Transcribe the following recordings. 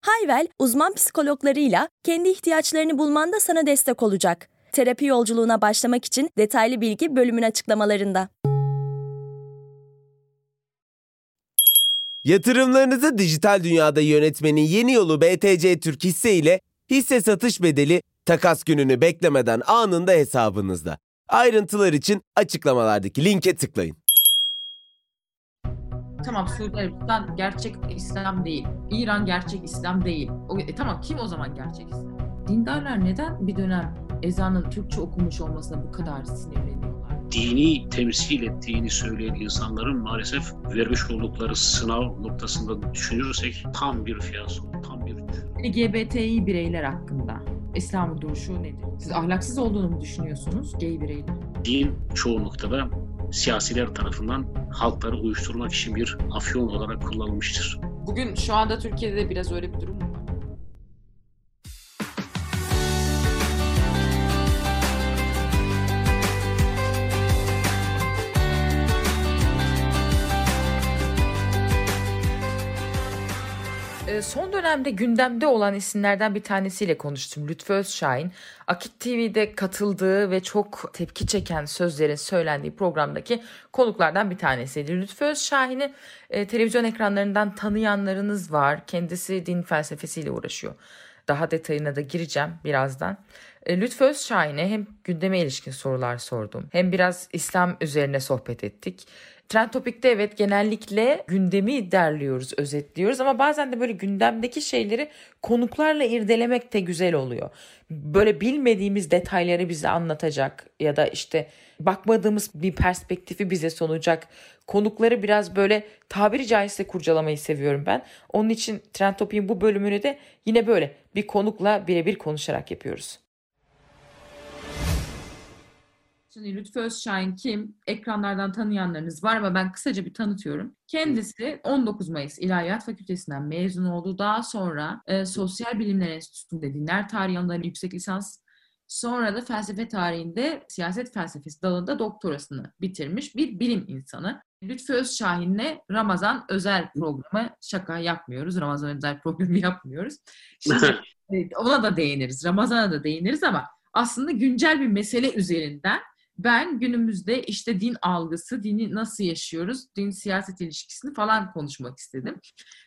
Hayvel, uzman psikologlarıyla kendi ihtiyaçlarını bulmanda sana destek olacak. Terapi yolculuğuna başlamak için detaylı bilgi bölümün açıklamalarında. Yatırımlarınızı dijital dünyada yönetmenin yeni yolu BTC Türk hisse ile hisse satış bedeli takas gününü beklemeden anında hesabınızda. Ayrıntılar için açıklamalardaki linke tıklayın. Tamam Suudi Arabistan gerçek İslam değil. İran gerçek İslam değil. O, e, tamam kim o zaman gerçek İslam? Dindarlar neden bir dönem ezanın Türkçe okumuş olmasına bu kadar sinirleniyorlar? dini temsil ettiğini söyleyen insanların maalesef vermiş oldukları sınav noktasında düşünürsek tam bir fiyasko, tam bir LGBTİ bireyler hakkında İslam'ın duruşu nedir? Siz ahlaksız olduğunu mu düşünüyorsunuz gay bireyler? din çoğu noktada siyasiler tarafından halkları uyuşturmak için bir afyon olarak kullanılmıştır. Bugün şu anda Türkiye'de de biraz öyle bir durum mu Son dönemde gündemde olan isimlerden bir tanesiyle konuştum. Lütfü Özşahin, Akit TV'de katıldığı ve çok tepki çeken sözlerin söylendiği programdaki konuklardan bir tanesiydi. Lütfü Özşahin'i e, televizyon ekranlarından tanıyanlarınız var. Kendisi din felsefesiyle uğraşıyor. Daha detayına da gireceğim birazdan. E, Lütfü Özşahin'e hem gündeme ilişkin sorular sordum. Hem biraz İslam üzerine sohbet ettik. Trend Topik'te evet genellikle gündemi derliyoruz, özetliyoruz ama bazen de böyle gündemdeki şeyleri konuklarla irdelemek de güzel oluyor. Böyle bilmediğimiz detayları bize anlatacak ya da işte bakmadığımız bir perspektifi bize sunacak konukları biraz böyle tabiri caizse kurcalamayı seviyorum ben. Onun için Trend Topik'in bu bölümünü de yine böyle bir konukla birebir konuşarak yapıyoruz. Şimdi Lütfü Özşahin kim? Ekranlardan tanıyanlarınız var ama ben kısaca bir tanıtıyorum. Kendisi 19 Mayıs İlahiyat Fakültesinden mezun oldu. Daha sonra e, Sosyal Bilimler Enstitüsü'nde dinler tarihi alanında yüksek lisans Sonra da felsefe tarihinde siyaset felsefesi dalında doktorasını bitirmiş bir bilim insanı. Lütfü Özşahin'le Ramazan özel programı şaka yapmıyoruz. Ramazan özel programı yapmıyoruz. Şimdi ona da değiniriz. Ramazan'a da değiniriz ama aslında güncel bir mesele üzerinden ben günümüzde işte din algısı, dini nasıl yaşıyoruz, din siyaset ilişkisini falan konuşmak istedim.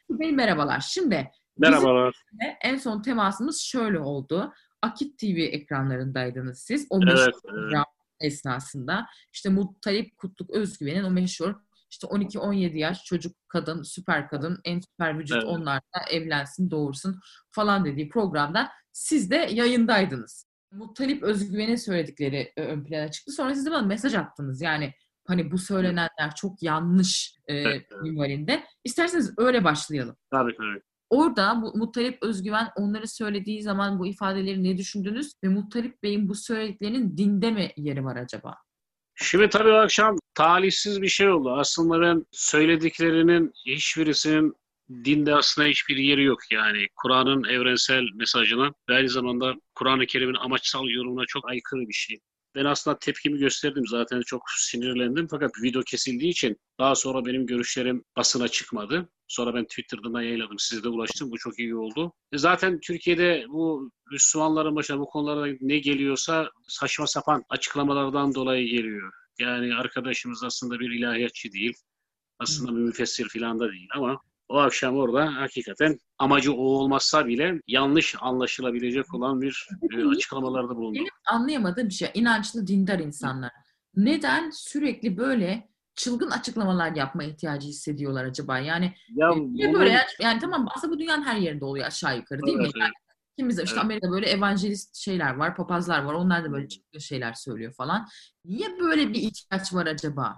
Benim merhabalar. Şimdi Merhabalar. en son temasımız şöyle oldu. Akit TV ekranlarındaydınız siz. O Evet, evet. program esnasında işte Muttalip Kutluk Özgüven'in o meşhur işte 12-17 yaş çocuk kadın, süper kadın, en süper vücut Evet. onlarla evlensin, doğursun falan dediği programda siz de yayındaydınız. Muttalip Özgüven'in söyledikleri e, ön plana çıktı. Sonra siz de bana mesaj attınız. Yani hani bu söylenenler çok yanlış e, Evet, minvalinde. İsterseniz öyle başlayalım. Tabii tabii. Orada bu Muttalip Özgüven onları söylediği zaman bu ifadeleri ne düşündünüz? Ve Muttalip Bey'in bu söylediklerinin dinde mi yeri var acaba? Şimdi tabii akşam talihsiz bir şey oldu. Aslında ben söylediklerinin hiçbirisinin dinde aslında hiçbir yeri yok yani. Kur'an'ın evrensel mesajına ve aynı zamanda Kur'an-ı Kerim'in amaçsal yorumuna çok aykırı bir şey. Ben aslında tepkimi gösterdim zaten çok sinirlendim fakat video kesildiği için daha sonra benim görüşlerim basına çıkmadı. Sonra ben Twitter'dan yayınladım. Size de ulaştım. Bu çok iyi oldu. E Zaten Türkiye'de bu Müslümanların başına bu konularda ne geliyorsa saçma sapan açıklamalardan dolayı geliyor. Yani arkadaşımız aslında bir ilahiyatçı değil. Aslında bir müfessir falan da değil ama o akşam orada hakikaten amacı o olmazsa bile yanlış anlaşılabilecek olan bir e, açıklamalarda bulundu. Benim anlayamadığım bir şey inançlı dindar insanlar. Neden sürekli böyle çılgın açıklamalar yapma ihtiyacı hissediyorlar acaba? Yani Ya niye bunun- böyle yani, yani tamam aslında bu dünyanın her yerinde oluyor aşağı yukarı değil mi? Evet, Yani kimimiz işte Evet. Amerika'da böyle evangelist şeyler var, papazlar var. Onlar da böyle çılgın şeyler söylüyor falan. Niye böyle bir ihtiyaç var acaba?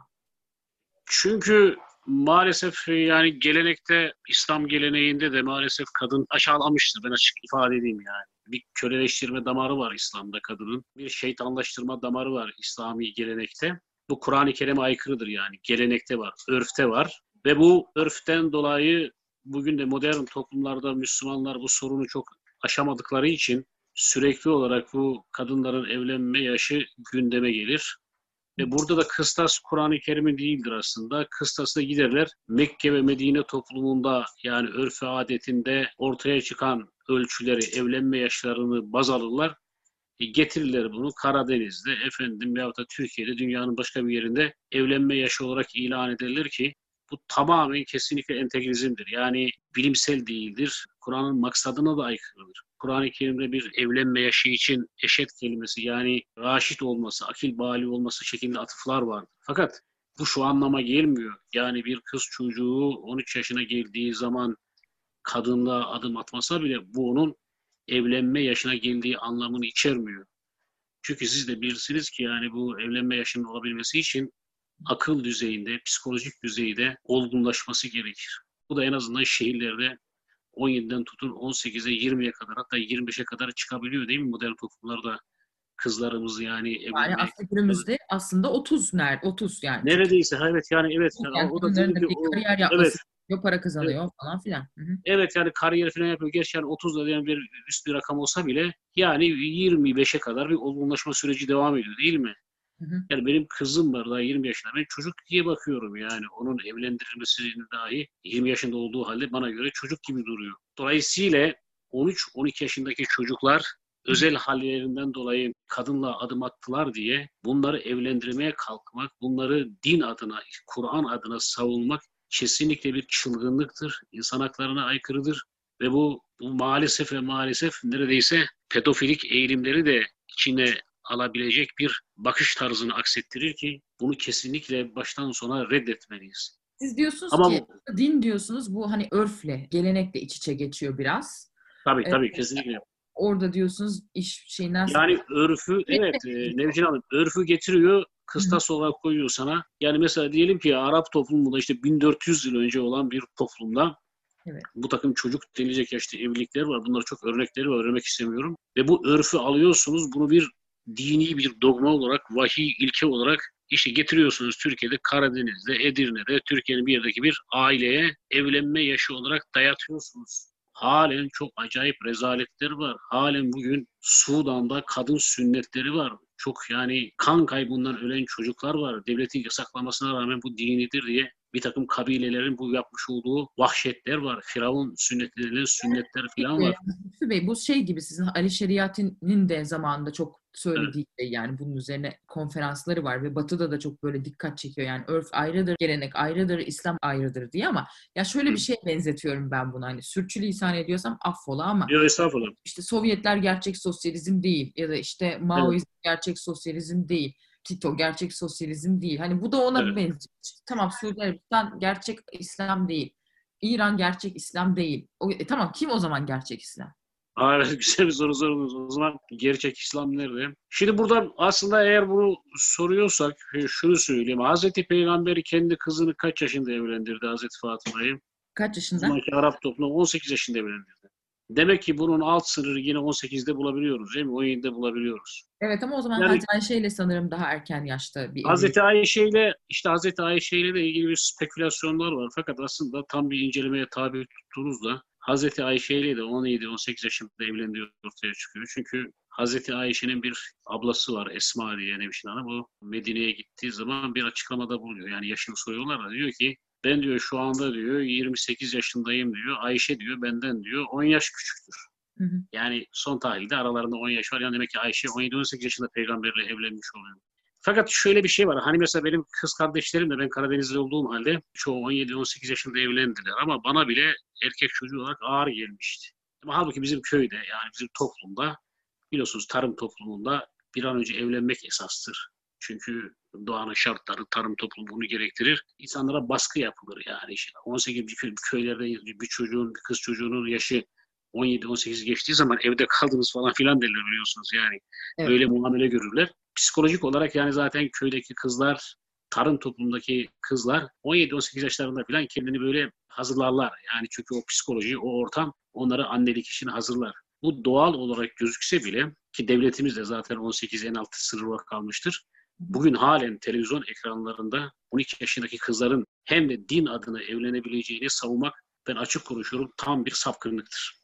Çünkü maalesef e, yani gelenekte İslam geleneğinde de maalesef kadın aşağılanmıştır. Ben açık ifade edeyim yani. bir köleleştirme damarı var İslam'da kadının. Bir şeytanlaştırma damarı var İslami gelenekte. Bu Kur'an-ı Kerim'e aykırıdır yani. Gelenekte var, örfte var. Ve bu örften dolayı bugün de modern toplumlarda Müslümanlar bu sorunu çok aşamadıkları için sürekli olarak bu kadınların evlenme yaşı gündeme gelir. Ve burada da kıstas Kur'an-ı Kerim'in değildir aslında. Kıstasına giderler Mekke ve Medine toplumunda yani örf adetinde ortaya çıkan ölçüleri, evlenme yaşlarını baz alırlar. E, getirirler bunu Karadeniz'de, efendim ya da Türkiye'de, dünyanın başka bir yerinde evlenme yaşı olarak ilan ederler ki bu tamamen kesinlikle entegrizmdir. Yani bilimsel değildir. Kur'an'ın maksadına da aykırıdır. Kur'an-ı Kerim'de bir evlenme yaşı için eşet kelimesi yani raşit olması, akil bali olması şeklinde atıflar vardır. Fakat bu şu anlama gelmiyor. Yani bir kız çocuğu 13 yaşına geldiği zaman kadınla adım atmasa bile bu onun evlenme yaşına geldiği anlamını içermiyor. Çünkü siz de bilirsiniz ki yani bu evlenme yaşının olabilmesi için akıl düzeyinde, psikolojik düzeyde olgunlaşması gerekir. Bu da en azından şehirlerde 17'den tutun 18'e 20'ye kadar hatta 25'e kadar çıkabiliyor değil mi modern toplumlarda kızlarımız yani yani aslında günümüzde aslında 30 nerede 30 yani. Neredeyse evet yani evet. Yani, yani o da bir, bir kariyer yapması evet. Yok para kazanıyor evet. falan filan. Hı hı. Evet yani kariyer falan yapıyor. Gerçi yani 30 da bir üst bir rakam olsa bile yani 25'e kadar bir olgunlaşma süreci devam ediyor değil mi? Hı hı. Yani benim kızım var daha 20 yaşında. Ben çocuk diye bakıyorum yani. Onun evlendirilmesini dahi 20 yaşında olduğu halde bana göre çocuk gibi duruyor. Dolayısıyla 13-12 yaşındaki çocuklar özel hallerinden dolayı kadınla adım attılar diye bunları evlendirmeye kalkmak, bunları din adına, Kur'an adına savunmak kesinlikle bir çılgınlıktır. İnsan haklarına aykırıdır ve bu, bu maalesef ve maalesef neredeyse pedofilik eğilimleri de içine alabilecek bir bakış tarzını aksettirir ki bunu kesinlikle baştan sona reddetmeliyiz. Siz diyorsunuz Ama ki din diyorsunuz bu hani örfle, gelenekle iç içe geçiyor biraz. Tabii tabii ee, kesinlikle. Orada diyorsunuz iş şeyinden Yani örfü evet e, Nevşin Hanım örfü getiriyor kıstas olarak koyuyor sana. Yani mesela diyelim ki Arap toplumunda işte 1400 yıl önce olan bir toplumda Evet. Bu takım çocuk denilecek yaşta evlilikler var. Bunlar çok örnekleri var. Örnek istemiyorum. Ve bu örfü alıyorsunuz. Bunu bir dini bir dogma olarak, vahiy ilke olarak işte getiriyorsunuz Türkiye'de Karadeniz'de, Edirne'de, Türkiye'nin bir yerdeki bir aileye evlenme yaşı olarak dayatıyorsunuz. Halen çok acayip rezaletler var. Halen bugün Sudan'da kadın sünnetleri var. Çok yani kan kaybından ölen çocuklar var. Devletin yasaklamasına rağmen bu dinidir diye bir takım kabilelerin bu yapmış olduğu vahşetler var. Firavun sünnetleri, sünnetler falan var. Lütfü Bey bu şey gibi sizin Ali Şeriat'in de zamanında çok söylediği evet. şey yani bunun üzerine konferansları var ve Batı'da da çok böyle dikkat çekiyor. Yani örf ayrıdır, gelenek ayrıdır, İslam ayrıdır diye ama ya şöyle bir şey benzetiyorum ben buna hani sürçülisan ediyorsam affola ama Yok estağfurullah. İşte Sovyetler gerçek sosyalizm değil ya da işte Maoizm evet. gerçek sosyalizm değil. Tito gerçek sosyalizm değil. Hani bu da ona evet. benziyor. Tamam Suudi Arabistan gerçek İslam değil. İran gerçek İslam değil. O, e, tamam kim o zaman gerçek İslam? Aa, güzel bir soru sordunuz. O zaman gerçek İslam nerede? Şimdi burada aslında eğer bunu soruyorsak e, şunu söyleyeyim. Hazreti Peygamberi kendi kızını kaç yaşında evlendirdi Hazreti Fatıma'yı? Kaç yaşında? Zamanki Arap toplumu 18 yaşında evlendirdi. Demek ki bunun alt sınırı yine 18'de bulabiliyoruz değil mi? 17'de bulabiliyoruz. Evet ama o zaman yani, Hazreti Ayşe ile sanırım daha erken yaşta bir Hazreti Ayşe ile işte Hazreti Ayşe ile de ilgili bir spekülasyonlar var. Fakat aslında tam bir incelemeye tabi tuttuğunuzda Hazreti Ayşe ile de 17-18 yaşında evlendiği ortaya çıkıyor. Çünkü Hazreti Ayşe'nin bir ablası var Esma diye Nevşin Hanım. Bu Medine'ye gittiği zaman bir açıklamada bulunuyor. Yani yaşını soruyorlar da diyor ki ben diyor şu anda diyor 28 yaşındayım diyor. Ayşe diyor benden diyor 10 yaş küçüktür. Hı hı. Yani son tahlilde aralarında 10 yaş var. Yani demek ki Ayşe 17-18 yaşında peygamberle evlenmiş oluyor. Fakat şöyle bir şey var. Hani mesela benim kız kardeşlerim de ben Karadenizli olduğum halde çoğu 17-18 yaşında evlendiler. Ama bana bile erkek çocuğu olarak ağır gelmişti. Ama halbuki bizim köyde yani bizim toplumda biliyorsunuz tarım toplumunda bir an önce evlenmek esastır. Çünkü doğanın şartları, tarım toplumu bunu gerektirir. İnsanlara baskı yapılır yani. İşte 18 bir köylerde bir çocuğun, bir kız çocuğunun yaşı 17-18 geçtiği zaman evde kaldınız falan filan derler biliyorsunuz yani. Evet. Böyle muamele görürler. Psikolojik olarak yani zaten köydeki kızlar, tarım toplumundaki kızlar 17-18 yaşlarında falan kendini böyle hazırlarlar. Yani çünkü o psikoloji, o ortam onları annelik işine hazırlar. bu doğal olarak gözükse bile ki devletimiz de zaten 18 en altı sınırı kalmıştır. Bugün halen televizyon ekranlarında 12 yaşındaki kızların hem de din adına evlenebileceğini savunmak ben açık konuşuyorum tam bir sapkınlıktır.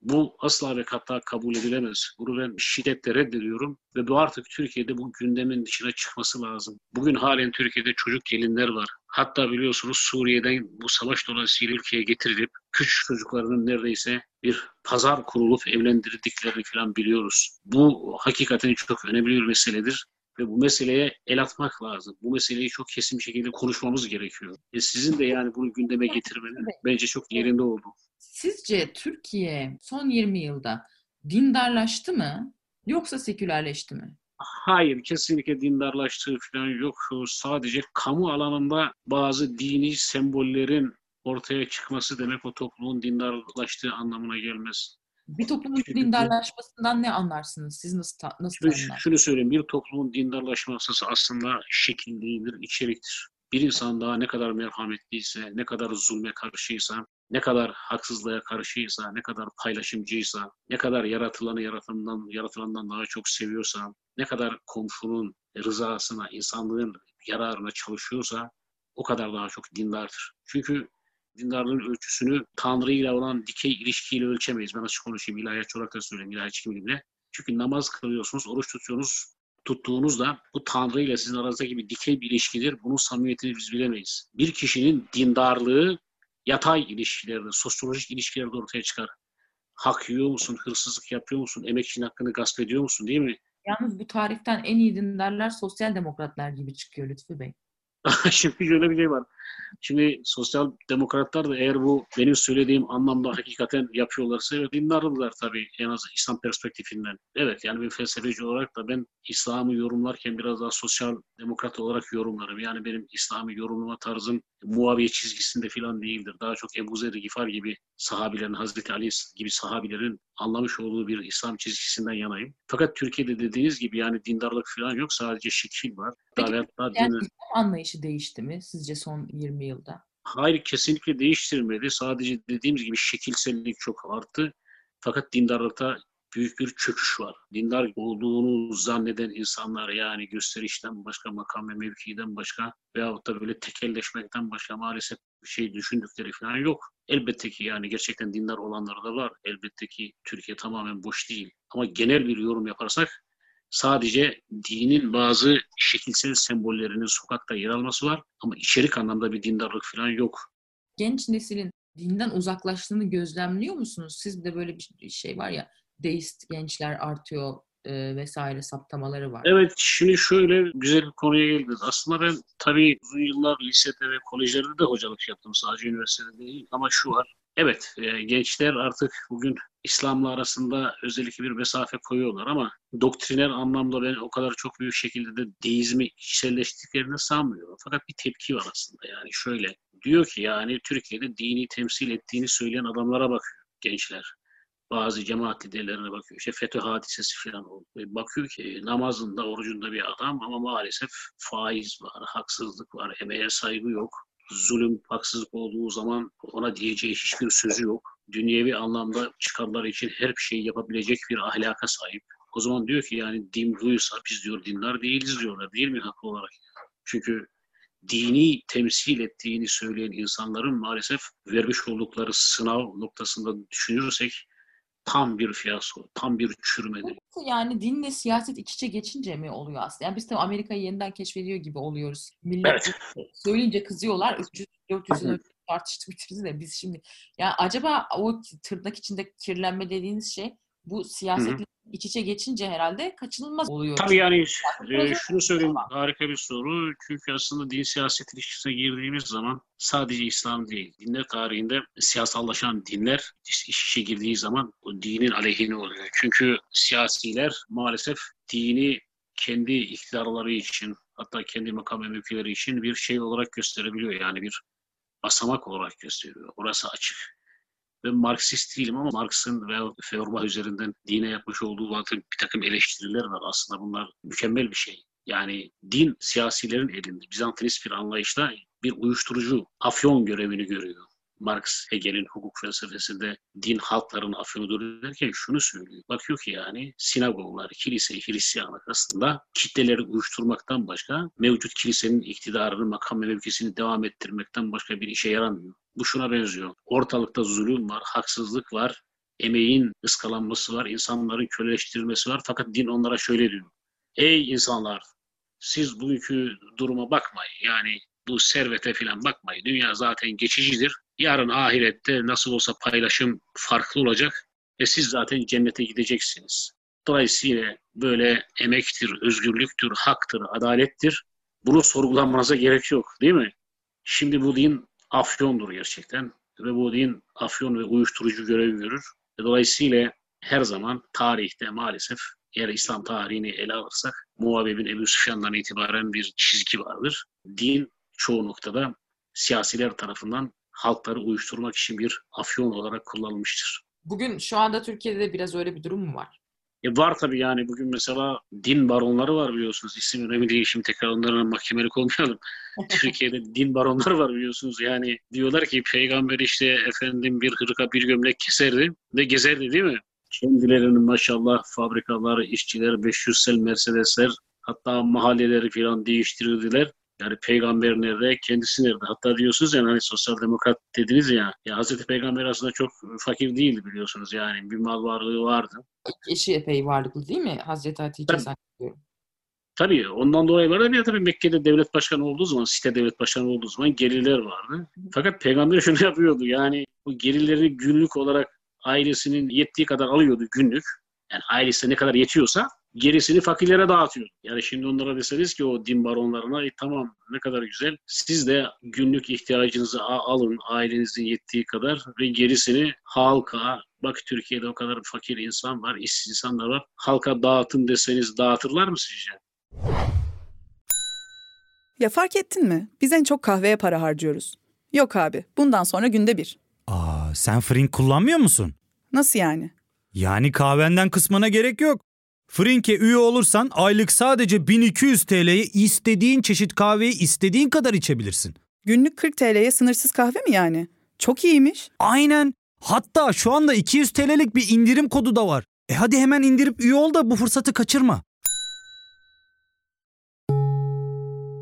Bu asla ve kata kabul edilemez. Bunu ben şiddetle reddediyorum ve bu artık Türkiye'de bu gündemin dışına çıkması lazım. Bugün halen Türkiye'de çocuk gelinler var. Hatta biliyorsunuz Suriye'den bu savaş dolayısıyla ülkeye getirilip küçük çocuklarının neredeyse bir pazar kurulup evlendirdiklerini falan biliyoruz. Bu hakikaten çok önemli bir meseledir ve bu meseleye el atmak lazım. Bu meseleyi çok kesin bir şekilde konuşmamız gerekiyor. E sizin de yani bunu gündeme getirmeniz bence çok yerinde oldu. Sizce Türkiye son 20 yılda dindarlaştı mı yoksa sekülerleşti mi? Hayır, kesinlikle dindarlaştığı falan yok. Sadece kamu alanında bazı dini sembollerin ortaya çıkması demek o toplumun dindarlaştığı anlamına gelmez. Bir toplumun dindarlaşmasından ne anlarsınız? Siz nasıl ta- nasıl şunu, tanımlarsınız? şunu söyleyeyim, bir toplumun dindarlaşması aslında şekil değildir, içeriktir. Bir insan daha ne kadar merhametliyse, ne kadar zulme karşıysa, ne kadar haksızlığa karşıysa, ne kadar paylaşımcıysa, ne kadar yaratılanı yaratılandan, yaratılandan daha çok seviyorsa, ne kadar komşunun rızasına, insanlığın yararına çalışıyorsa o kadar daha çok dindardır. Çünkü dindarlığın ölçüsünü Tanrı ile olan dikey ilişkiyle ölçemeyiz. Ben açık konuşayım, ilahiyatçı olarak da söyleyeyim, ilahiyatçı kimliğimle. Çünkü namaz kılıyorsunuz, oruç tutuyorsunuz, tuttuğunuzda bu Tanrı ile sizin aranızdaki bir dikey bir ilişkidir. Bunun samimiyetini biz bilemeyiz. Bir kişinin dindarlığı yatay ilişkilerde, sosyolojik ilişkilerde ortaya çıkar. Hak yiyor musun, hırsızlık yapıyor musun, emekçinin hakkını gasp ediyor musun değil mi? Yalnız bu tariften en iyi dindarlar sosyal demokratlar gibi çıkıyor Lütfü Bey. Şimdi şöyle bir şey var. Şimdi sosyal demokratlar da eğer bu benim söylediğim anlamda hakikaten yapıyorlarsa evet dindarlılar tabii en az İslam perspektifinden. Evet yani bir felsefeci olarak da ben İslam'ı yorumlarken biraz daha sosyal demokrat olarak yorumlarım. Yani benim İslam'ı yorumlama tarzım Muaviye çizgisinde falan değildir. Daha çok Ebu Zer Gifar gibi sahabilerin, Hazreti Ali gibi sahabilerin anlamış olduğu bir İslam çizgisinden yanayım. Fakat Türkiye'de dediğiniz gibi yani dindarlık falan yok. Sadece şekil var. Peki, Davet, Yani İslam anlayışı değişti mi sizce son 20 yılda? Hayır kesinlikle değiştirmedi. Sadece dediğimiz gibi şekilsellik çok arttı. Fakat dindarlıkta büyük bir çöküş var. Dindar olduğunu zanneden insanlar yani gösterişten başka, makam ve mevkiden başka veyahut da böyle tekelleşmekten başka maalesef bir şey düşündükleri falan yok. Elbette ki yani gerçekten dindar olanlar da var. Elbette ki Türkiye tamamen boş değil. Ama genel bir yorum yaparsak sadece dinin bazı şekilsel sembollerinin sokakta yer alması var ama içerik anlamda bir dindarlık falan yok. Genç neslin dinden uzaklaştığını gözlemliyor musunuz? Siz de böyle bir şey var ya deist gençler artıyor e, vesaire saptamaları var. Evet, şimdi şöyle güzel bir konuya geldiniz. Aslında ben tabii uzun yıllar lisede ve kolejlerde de hocalık yaptım. Sadece üniversitede değil. Ama şu var. Evet, e, gençler artık bugün İslam'la arasında özellikle bir mesafe koyuyorlar ama doktriner anlamda ben o kadar çok büyük şekilde de deizmi içselleştiklerini sanmıyorum. Fakat bir tepki var aslında yani şöyle. Diyor ki yani Türkiye'de dini temsil ettiğini söyleyen adamlara bakıyor gençler bazı cemaat liderlerine bakıyor. İşte FETÖ hadisesi falan oldu. Ve bakıyor ki namazında, orucunda bir adam ama maalesef faiz var, haksızlık var, emeğe saygı yok. Zulüm, haksızlık olduğu zaman ona diyeceği hiçbir sözü yok. Dünyevi anlamda çıkarları için her şeyi yapabilecek bir ahlaka sahip. O zaman diyor ki yani din buysa biz diyor dinler değiliz diyorlar değil mi haklı olarak? Çünkü dini temsil ettiğini söyleyen insanların maalesef vermiş oldukları sınav noktasında düşünürsek tam bir fiyasko, tam bir çürümedir. Yani dinle siyaset iç içe geçince mi oluyor aslında? Yani biz de Amerika'yı yeniden keşfediyor gibi oluyoruz. Millet söyleyince kızıyorlar. 300 400 yıl önce tartıştık bitiririz de biz şimdi ya acaba o tırnak içinde kirlenme dediğiniz şey bu siyasetle iç içe geçince herhalde kaçınılmaz oluyor. Tabii yani e, şunu söyleyeyim harika bir soru. Çünkü aslında din siyaset ilişkisine girdiğimiz zaman sadece İslam değil. Dinler tarihinde siyasallaşan dinler iş işe girdiği zaman o dinin aleyhine oluyor. Çünkü siyasiler maalesef dini kendi iktidarları için hatta kendi makam ve mevkileri için bir şey olarak gösterebiliyor. Yani bir basamak olarak gösteriyor. Orası açık. Ben Marksist değilim ama Marx'ın ve Feuerbach üzerinden dine yapmış olduğu bazı bir takım eleştiriler var. Aslında bunlar mükemmel bir şey. Yani din siyasilerin elinde. Bizantinist bir anlayışla bir uyuşturucu, afyon görevini görüyor. Marx, Hegel'in hukuk felsefesinde din halkların afyonudur derken şunu söylüyor. Bakıyor ki yani sinagoglar, kilise, Hristiyanlık aslında kitleleri uyuşturmaktan başka mevcut kilisenin iktidarını, makam mevkisini devam ettirmekten başka bir işe yaramıyor. Bu şuna benziyor. Ortalıkta zulüm var, haksızlık var, emeğin ıskalanması var, insanların köleleştirilmesi var. Fakat din onlara şöyle diyor. Ey insanlar siz bugünkü duruma bakmayın. Yani bu servete falan bakmayın. Dünya zaten geçicidir. Yarın ahirette nasıl olsa paylaşım farklı olacak ve siz zaten cennete gideceksiniz. Dolayısıyla böyle emektir, özgürlüktür, haktır, adalettir. Bunu sorgulanmanıza gerek yok değil mi? Şimdi bu din afyondur gerçekten ve bu din afyon ve uyuşturucu görevi görür. Dolayısıyla her zaman tarihte maalesef eğer İslam tarihini ele alırsak Muhabbeb'in Ebu Süfyan'dan itibaren bir çizgi vardır. Din çoğu noktada siyasiler tarafından halkları uyuşturmak için bir afyon olarak kullanılmıştır. Bugün şu anda Türkiye'de de biraz öyle bir durum mu var? E var tabii yani bugün mesela din baronları var biliyorsunuz. İsim önemli değil şimdi tekrar onlara mahkemelik olmayalım. Türkiye'de din baronları var biliyorsunuz. Yani diyorlar ki peygamber işte efendim bir hırka bir gömlek keserdi ve gezerdi değil mi? Kendilerinin maşallah fabrikalar, işçiler, 500 sel Mercedesler hatta mahalleleri falan değiştirdiler. Yani peygamber nerede, kendisi nerede? Hatta diyorsunuz ya hani sosyal demokrat dediniz ya, ya Hazreti Peygamber aslında çok fakir değildi biliyorsunuz yani bir mal varlığı vardı. Eşi epey varlıklı değil mi? Hazreti Hatice zannediyorum. Tabii ondan dolayı var ya tabii Mekke'de devlet başkanı olduğu zaman, site devlet başkanı olduğu zaman geriler vardı. Fakat peygamber şunu yapıyordu yani bu gerileri günlük olarak ailesinin yettiği kadar alıyordu günlük. Yani ailesine ne kadar yetiyorsa gerisini fakirlere dağıtıyor. Yani şimdi onlara deseniz ki o din baronlarına "E, tamam ne kadar güzel siz de günlük ihtiyacınızı alın ailenizin yettiği kadar ve gerisini halka bak Türkiye'de o kadar fakir insan var, işsiz insanlar var. Halka dağıtın deseniz dağıtırlar mı sizce? Ya fark ettin mi? Biz en çok kahveye para harcıyoruz. Yok abi, bundan sonra günde bir. Aa, sen Frink kullanmıyor musun? Nasıl yani? Yani kahvenden kısmına gerek yok. Frink'e üye olursan aylık sadece 1200 TL'ye istediğin çeşit kahveyi istediğin kadar içebilirsin. Günlük 40 TL'ye sınırsız kahve mi yani? Çok iyiymiş. Aynen. Hatta şu anda 200 TL'lik bir indirim kodu da var. E hadi hemen indirip üye ol da bu fırsatı kaçırma.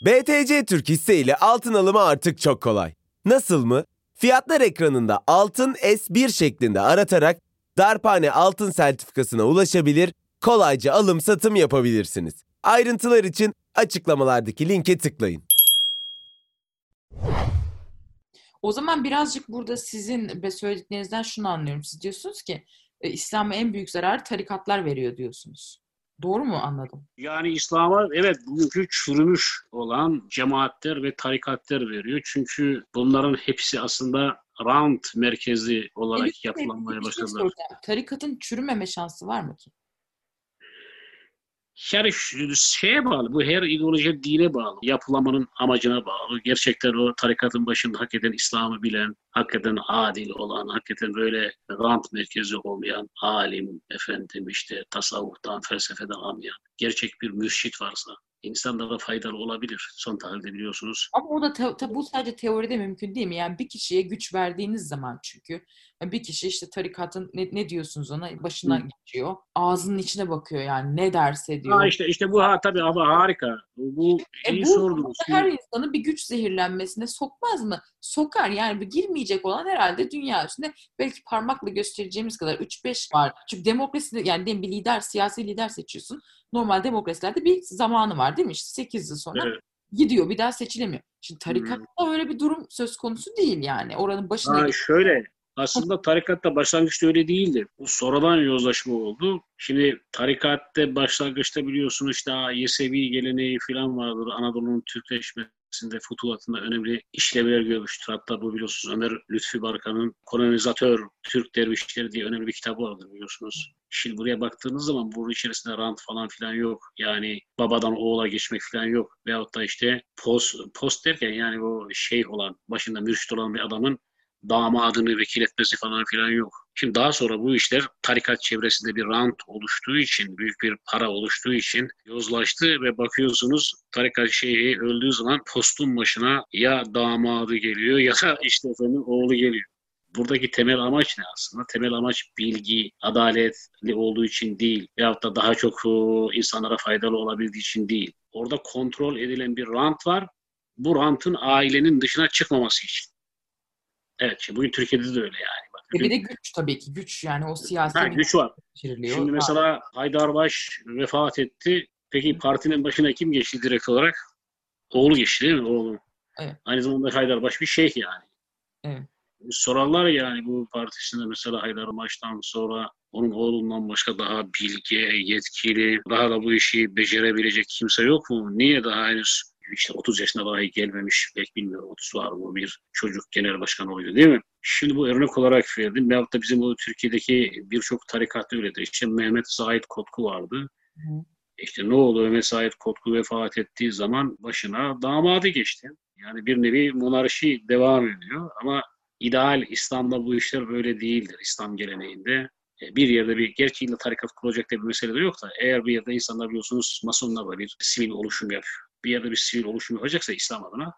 BTC Türk hisse ile altın alımı artık çok kolay. Nasıl mı? Fiyatlar ekranında altın S1 şeklinde aratarak darphane altın sertifikasına ulaşabilir, kolayca alım satım yapabilirsiniz. Ayrıntılar için açıklamalardaki linke tıklayın. O zaman birazcık burada sizin ve söylediklerinizden şunu anlıyorum. Siz diyorsunuz ki e, İslam'a en büyük zararı tarikatlar veriyor diyorsunuz. Doğru mu anladım? Yani İslam'a evet bugünkü çürümüş olan cemaatler ve tarikatlar veriyor. Çünkü bunların hepsi aslında rant merkezi olarak Elif, yapılanmaya şey başladılar. Tarikatın çürümeme şansı var mı ki? Şu- şeye bağlı, bu her ideoloji dine bağlı, yapılamanın amacına bağlı. Gerçekten o tarikatın başında hakikaten İslam'ı bilen, hakikaten adil olan, hakikaten böyle rant merkezi olmayan, alim, efendim işte tasavvuftan, felsefeden anlayan, gerçek bir mürşit varsa insanlara faydalı olabilir. Son tahlilde biliyorsunuz. Ama o da te- tabi bu sadece teoride mümkün değil mi? Yani bir kişiye güç verdiğiniz zaman çünkü yani bir kişi işte tarikatın ne, ne diyorsunuz ona başından geçiyor. Ağzının içine bakıyor yani ne derse diyor. Ha işte işte bu ha tabii ama harika. Bu E bu sordunuz. her insanı bir güç zehirlenmesine sokmaz mı? Sokar yani bir girmeyecek olan herhalde dünya üstünde belki parmakla göstereceğimiz kadar 3-5 var. Çünkü demokrasi yani bir lider, siyasi lider seçiyorsun. Normal demokrasilerde bir zamanı var değil mi? İşte 8 yıl sonra Evet. gidiyor bir daha seçilemiyor. Şimdi tarikatta öyle bir durum söz konusu değil yani. Oranın başına Ha, şöyle aslında tarikatta başlangıçta öyle değildi. Bu sonradan yozlaşma oldu. Şimdi tarikatte başlangıçta biliyorsunuz işte Yesevi geleneği falan vardır. Anadolu'nun Türkleşmesi içerisinde futuhatında önemli işlevler görmüştür. Hatta bu biliyorsunuz Ömer Lütfi Barkan'ın Kolonizatör Türk Dervişleri diye önemli bir kitabı vardır biliyorsunuz. Şimdi buraya baktığınız zaman bunun içerisinde rant falan filan yok. Yani babadan oğula geçmek falan yok. Veyahut da işte post, post derken yani o şey olan, başında mürşit olan bir adamın damadını vekil etmesi falan filan yok. Şimdi daha sonra bu işler tarikat çevresinde bir rant oluştuğu için, büyük bir para oluştuğu için yozlaştı ve bakıyorsunuz tarikat şeyhi öldüğü zaman postun başına ya damadı geliyor ya da işte efendim oğlu geliyor. Buradaki temel amaç ne aslında? Temel amaç bilgi, adaletli olduğu için değil veyahut da daha çok o, insanlara faydalı olabildiği için değil. Orada kontrol edilen bir rant var. Bu rantın ailenin dışına çıkmaması için. Evet, bugün Türkiye'de de öyle yani. Ve bir de güç tabii ki. Güç yani o siyasi ha, güç var. Şimdi mesela Haydarbaş vefat etti. Peki partinin başına kim geçti direkt olarak? Oğlu geçti değil mi? Oğlu. Evet. Aynı zamanda Haydarbaş bir şeyh yani. Evet. Sorarlar yani bu partisinde mesela Haydarbaş'tan sonra onun oğlundan başka daha bilge, yetkili, daha da bu işi becerebilecek kimse yok mu? Niye daha henüz işte 30 yaşına dahi gelmemiş, belki bilmiyorum 30 var mı bir çocuk genel başkan oluyor değil mi? Şimdi bu örnek olarak verdim. Veyahut da bizim o Türkiye'deki birçok tarikatta öyledir. İşte Mehmet Zahid Kotku vardı. Hı. İşte ne oldu Mehmet Zahid Kotku vefat ettiği zaman başına damadı geçti. Yani bir nevi monarşi devam ediyor ama ideal İslam'da bu işler böyle değildir İslam geleneğinde. E, Bir yerde bir, gerçi illa tarikat kurulacak diye bir mesele de yok da eğer bir yerde insanlar biliyorsunuz masonlarla bir sivil oluşum yapıyor. Bir yerde bir sivil oluşum yapacaksa İslam adına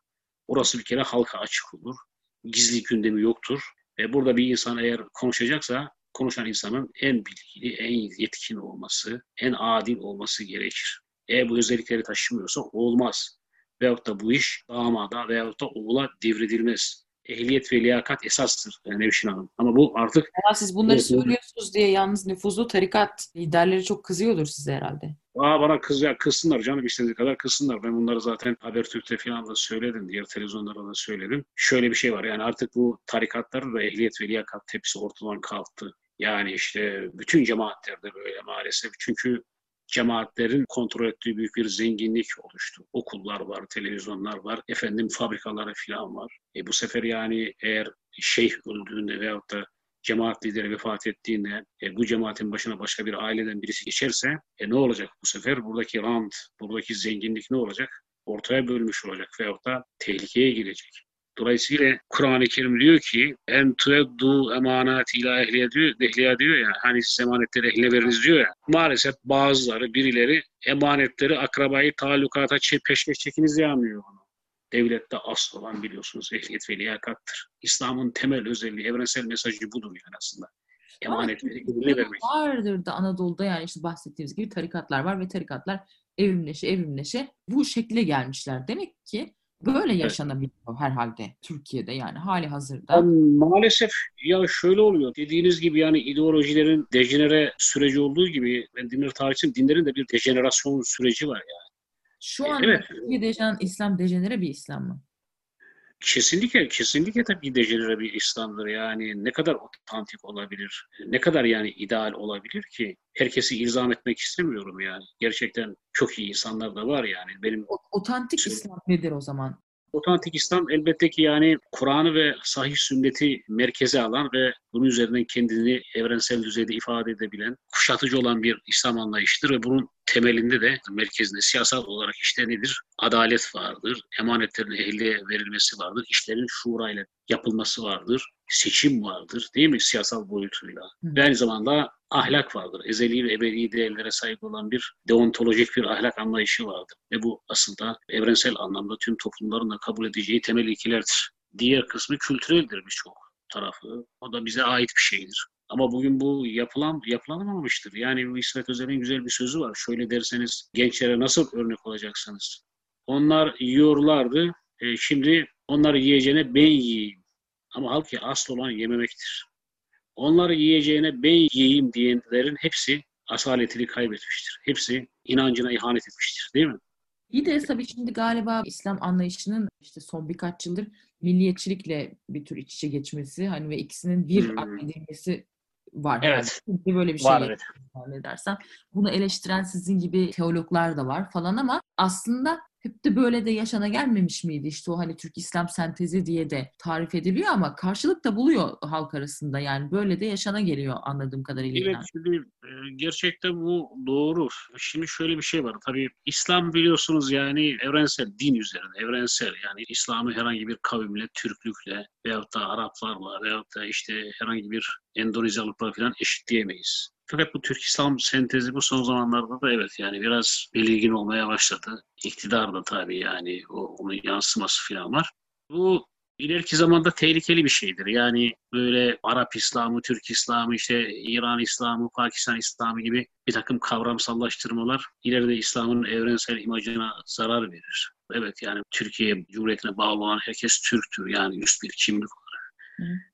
orası bir kere halka açık olur. Gizli gündemi yoktur. E, burada bir insan eğer konuşacaksa konuşan insanın en bilgili, en yetkin olması, en adil olması gerekir. Eğer bu özellikleri taşımıyorsa olmaz. Veyahut da bu iş damada veyahut da oğula devredilmez. Ehliyet ve liyakat esastır yani Nevşin Hanım. Ama bu artık Ama siz bunları Evet, söylüyorsunuz diye yalnız nüfuzlu tarikat liderleri çok kızıyordur size herhalde. Aa, bana kız ya kızsınlar canım istediği kadar kızsınlar. Ben bunları zaten Habertürk'te falan da söyledim. Diğer televizyonlarda da söyledim. Şöyle bir şey var yani artık bu tarikatların da ehliyet ve liyakat hepsi ortadan kalktı. Yani işte bütün cemaatlerde böyle maalesef. Çünkü cemaatlerin kontrol ettiği büyük bir zenginlik oluştu. Okullar var, televizyonlar var, efendim fabrikaları falan var. E bu sefer yani eğer şeyh öldüğünde veyahut da cemaat lideri vefat ettiğinde e, bu cemaatin başına başka bir aileden birisi geçerse e, ne olacak bu sefer? Buradaki rant, buradaki zenginlik ne olacak? Ortaya bölmüş olacak veyahut da tehlikeye girecek. Dolayısıyla Kur'an-ı Kerim diyor ki en tueddu emanat ila ehliye diyor, ehliye diyor ya hani siz emanetleri ehline veriniz diyor ya. Maalesef bazıları birileri emanetleri akrabayı talukata peşkeş çekiniz diye anlıyor onu. Devlette asıl olan biliyorsunuz ehliyet ve liyakattır. İslam'ın temel özelliği, evrensel mesajı budur yani aslında. Emanetleri eline vermek. Vardır da Anadolu'da yani işte bahsettiğimiz gibi tarikatlar var ve tarikatlar evrimleşe evrimleşe bu şekle gelmişler. Demek ki böyle yaşanabiliyor herhalde Türkiye'de yani hali hazırda. Maalesef ya şöyle oluyor. Dediğiniz gibi yani ideolojilerin dejenere süreci olduğu gibi ben dinler tarihçiyim. Dinlerin de bir dejenerasyon süreci var yani. Şu anda Evet. Türkiye'de yaşanan İslam dejenere bir İslam mı? Kesinlikle, kesinlikle tabii dejenere bir İslam'dır. Yani ne kadar otantik olabilir, ne kadar yani ideal olabilir ki? Herkesi ilzam etmek istemiyorum yani. Gerçekten çok iyi insanlar da var yani. Benim Otantik Şimdi- İslam nedir o zaman? Otantik İslam elbette ki yani Kur'an'ı ve sahih sünneti merkeze alan ve bunun üzerinden kendini evrensel düzeyde ifade edebilen, kuşatıcı olan bir İslam anlayışıdır ve bunun temelinde de merkezinde siyasal olarak işte nedir? Adalet vardır, emanetlerin ehliye verilmesi vardır, işlerin şurayla yapılması vardır, seçim vardır değil mi siyasal boyutuyla? Hı. Ve aynı zamanda ahlak vardır. Ezeli ve ebedi değerlere sahip olan bir deontolojik bir ahlak anlayışı vardır. Ve bu aslında evrensel anlamda tüm toplumların da kabul edeceği temel ilkelerdir. Diğer kısmı kültüreldir birçok tarafı. O da bize ait bir şeydir. Ama bugün bu yapılan yapılanamamıştır. Yani İsmet Özel'in güzel bir sözü var. Şöyle derseniz gençlere nasıl örnek olacaksınız? Onlar yiyorlardı. E, şimdi onlar yiyeceğine ben yiyeyim. Ama halbuki asıl olan yememektir. Onları yiyeceğine ben yiyeyim diyenlerin hepsi asaletini kaybetmiştir. Hepsi inancına ihanet etmiştir. Değil mi? İyi de tabii şimdi galiba İslam anlayışının işte son birkaç yıldır milliyetçilikle bir tür iç içe geçmesi hani ve ikisinin bir Hmm. addedilmesi var. Evet. Çünkü böyle bir şey Var, yapıyor zannedersem. Bunu eleştiren sizin gibi teologlar da var falan ama aslında hep de böyle de yaşana gelmemiş miydi? İşte o hani Türk İslam sentezi diye de tarif ediliyor ama karşılık da buluyor halk arasında. Yani böyle de yaşana geliyor anladığım kadarıyla. Evet şimdi e, gerçekten bu doğru. Şimdi şöyle bir şey var. Tabii İslam biliyorsunuz yani evrensel, din üzerine evrensel. Yani İslam'ı herhangi bir kavimle, Türklükle veyahut da Araplarla veyahut da işte herhangi bir Endonezyalıkla falan eşitleyemeyiz. Fakat bu Türk İslam sentezi bu son zamanlarda da evet yani biraz belirgin olmaya başladı. İktidar da tabii yani o, onun yansıması falan var. Bu ileriki zamanda tehlikeli bir şeydir. Yani böyle Arap İslamı, Türk İslamı, işte İran İslamı, Pakistan İslamı gibi bir takım kavramsallaştırmalar ileride İslam'ın evrensel imajına zarar verir. Evet yani Türkiye Cumhuriyeti'ne bağlı olan herkes Türktür. Yani üst bir kimlik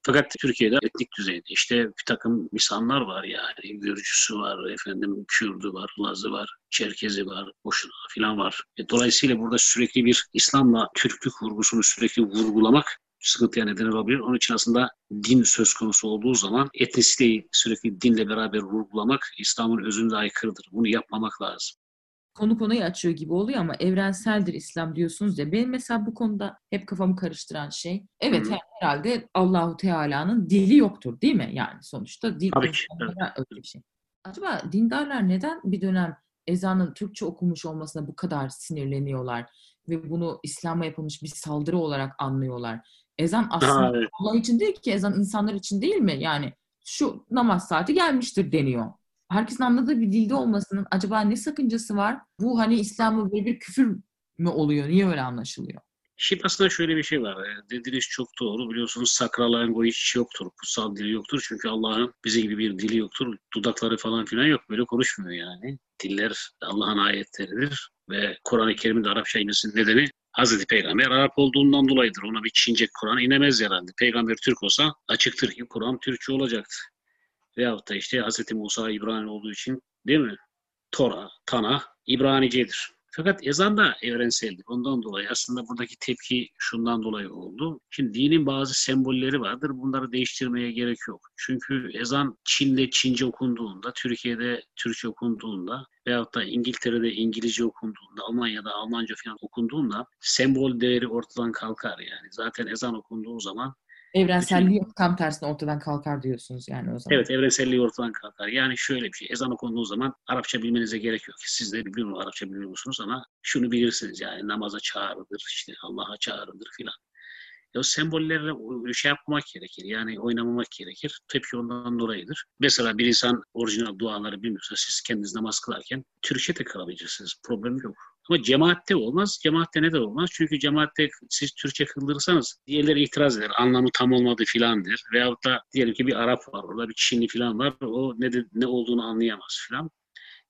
fakat Türkiye'de etnik düzeyde işte bir takım insanlar var yani. Gürcüsü var, efendim Kürdü var, Lazı var, Çerkezi var, Boşuna falan var. E, dolayısıyla burada sürekli bir İslam'la Türklük vurgusunu sürekli vurgulamak sıkıntıya neden olabilir. Onun için aslında din söz konusu olduğu zaman etnisiteyi sürekli dinle beraber vurgulamak İslam'ın özünde aykırıdır. Bunu yapmamak lazım konu konuyu açıyor gibi oluyor ama evrenseldir İslam diyorsunuz ya. Benim mesela bu konuda hep kafamı karıştıran şey evet Hı-hı. herhalde Allahu Teala'nın dili yoktur değil mi? Yani sonuçta dil Tabii ki. Öyle bir şey. Acaba dindarlar neden bir dönem ezanın Türkçe okumuş olmasına bu kadar sinirleniyorlar ve bunu İslam'a yapılmış bir saldırı olarak anlıyorlar? Ezan aslında evet. Allah için değil ki ezan insanlar için değil mi? Yani şu namaz saati gelmiştir deniyor herkesin anladığı bir dilde olmasının acaba ne sakıncası var? Bu hani İslam'ı böyle bir küfür mü oluyor? Niye öyle anlaşılıyor? Şimdi aslında şöyle bir şey var. Dediğiniz çok doğru. Biliyorsunuz sakral lango hiç yoktur. Kutsal dili yoktur. Çünkü Allah'ın bize gibi bir dili yoktur. Dudakları falan filan yok. Böyle konuşmuyor yani. Diller Allah'ın ayetleridir. Ve Kur'an-ı Kerim'in de Arapça inmesinin nedeni Hazreti Peygamber Arap olduğundan dolayıdır. Ona bir Çince Kur'an inemez herhalde. Peygamber Türk olsa açıktır ki Kur'an Türkçe olacaktı. Veyahut da işte Hz. Musa İbrani olduğu için değil mi? Tora, Tana İbranicedir. Fakat ezan da evrenseldir. Ondan dolayı aslında buradaki tepki şundan dolayı oldu. Şimdi dinin bazı sembolleri vardır. Bunları değiştirmeye gerek yok. Çünkü ezan Çin'de Çince okunduğunda, Türkiye'de Türkçe okunduğunda veyahut da İngiltere'de İngilizce okunduğunda, Almanya'da Almanca falan okunduğunda sembol değeri ortadan kalkar yani. Zaten ezan okunduğu zaman Evrenselliği Bütün... tam tersine ortadan kalkar diyorsunuz yani o zaman. Evet evrenselliği ortadan kalkar. Yani şöyle bir şey. Ezan okunduğu zaman Arapça bilmenize gerek yok. Siz de biliyor Arapça biliyor musunuz ama şunu bilirsiniz yani namaza çağrıdır, işte Allah'a çağrıdır filan. o sembollerle şey yapmak gerekir. Yani oynamamak gerekir. Tepki ondan dolayıdır. Mesela bir insan orijinal duaları bilmiyorsa siz kendiniz namaz kılarken Türkçe de kılabilirsiniz. Problem yok. Ama cemaatte olmaz. Cemaatte ne de olmaz? Çünkü cemaatte siz Türkçe kıldırırsanız diğerleri itiraz eder. Anlamı tam olmadı filan der. Veyahut da diyelim ki bir Arap var orada bir Çinli filan var. O ne, de, ne olduğunu anlayamaz filan.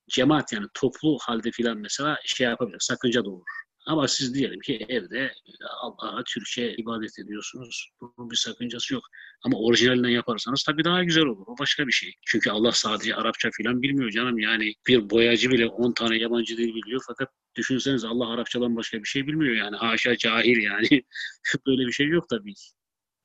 Cemaat yani toplu halde filan mesela şey yapabilir. Sakınca doğurur. Ama siz diyelim ki evde Allah'a Türkçe ibadet ediyorsunuz. Bunun bir sakıncası yok. Ama orijinalinden yaparsanız tabii daha güzel olur. O başka bir şey. Çünkü Allah sadece Arapça filan bilmiyor canım. Yani bir boyacı bile 10 tane yabancı dil biliyor fakat düşünseniz Allah Arapçadan başka bir şey bilmiyor yani. Haşa cahil yani. Böyle bir şey yok tabii ki.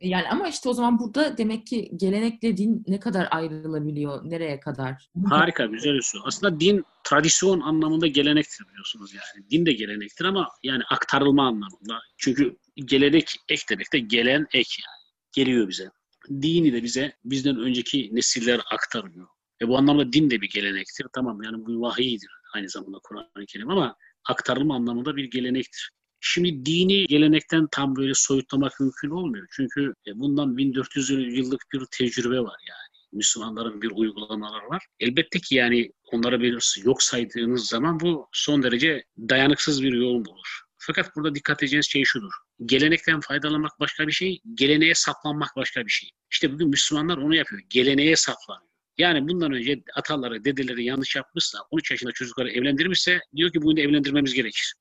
Yani ama işte o zaman burada demek ki gelenekle din ne kadar ayrılabiliyor, nereye kadar? Harika, güzel soru. Aslında din tradisyon anlamında gelenektir biliyorsunuz yani. Din de gelenektir ama yani aktarılma anlamında. Çünkü gelenek ek demek de gelen ek yani. Geliyor bize. Dini de bize bizden önceki nesiller aktarıyor. Ve bu anlamda din de bir gelenektir. Tamam yani bu vahiydir aynı zamanda Kur'an-ı Kerim ama aktarılma anlamında bir gelenektir. Şimdi dini gelenekten tam böyle soyutlamak mümkün olmuyor. Çünkü e, bundan 1400 yıllık bir tecrübe var yani. Müslümanların bir uygulamaları var. Elbette ki yani onlara bir yok saydığınız zaman bu son derece dayanıksız bir yol bulur. Fakat burada dikkat edeceğiniz şey şudur. Gelenekten faydalanmak başka bir şey, geleneğe saplanmak başka bir şey. İşte bugün Müslümanlar onu yapıyor. Geleneğe saplanıyor. Yani bundan önce ataları, dedeleri yanlış yapmışsa, 13 yaşında çocukları evlendirmişse diyor ki bunu evlendirmemiz gerekir.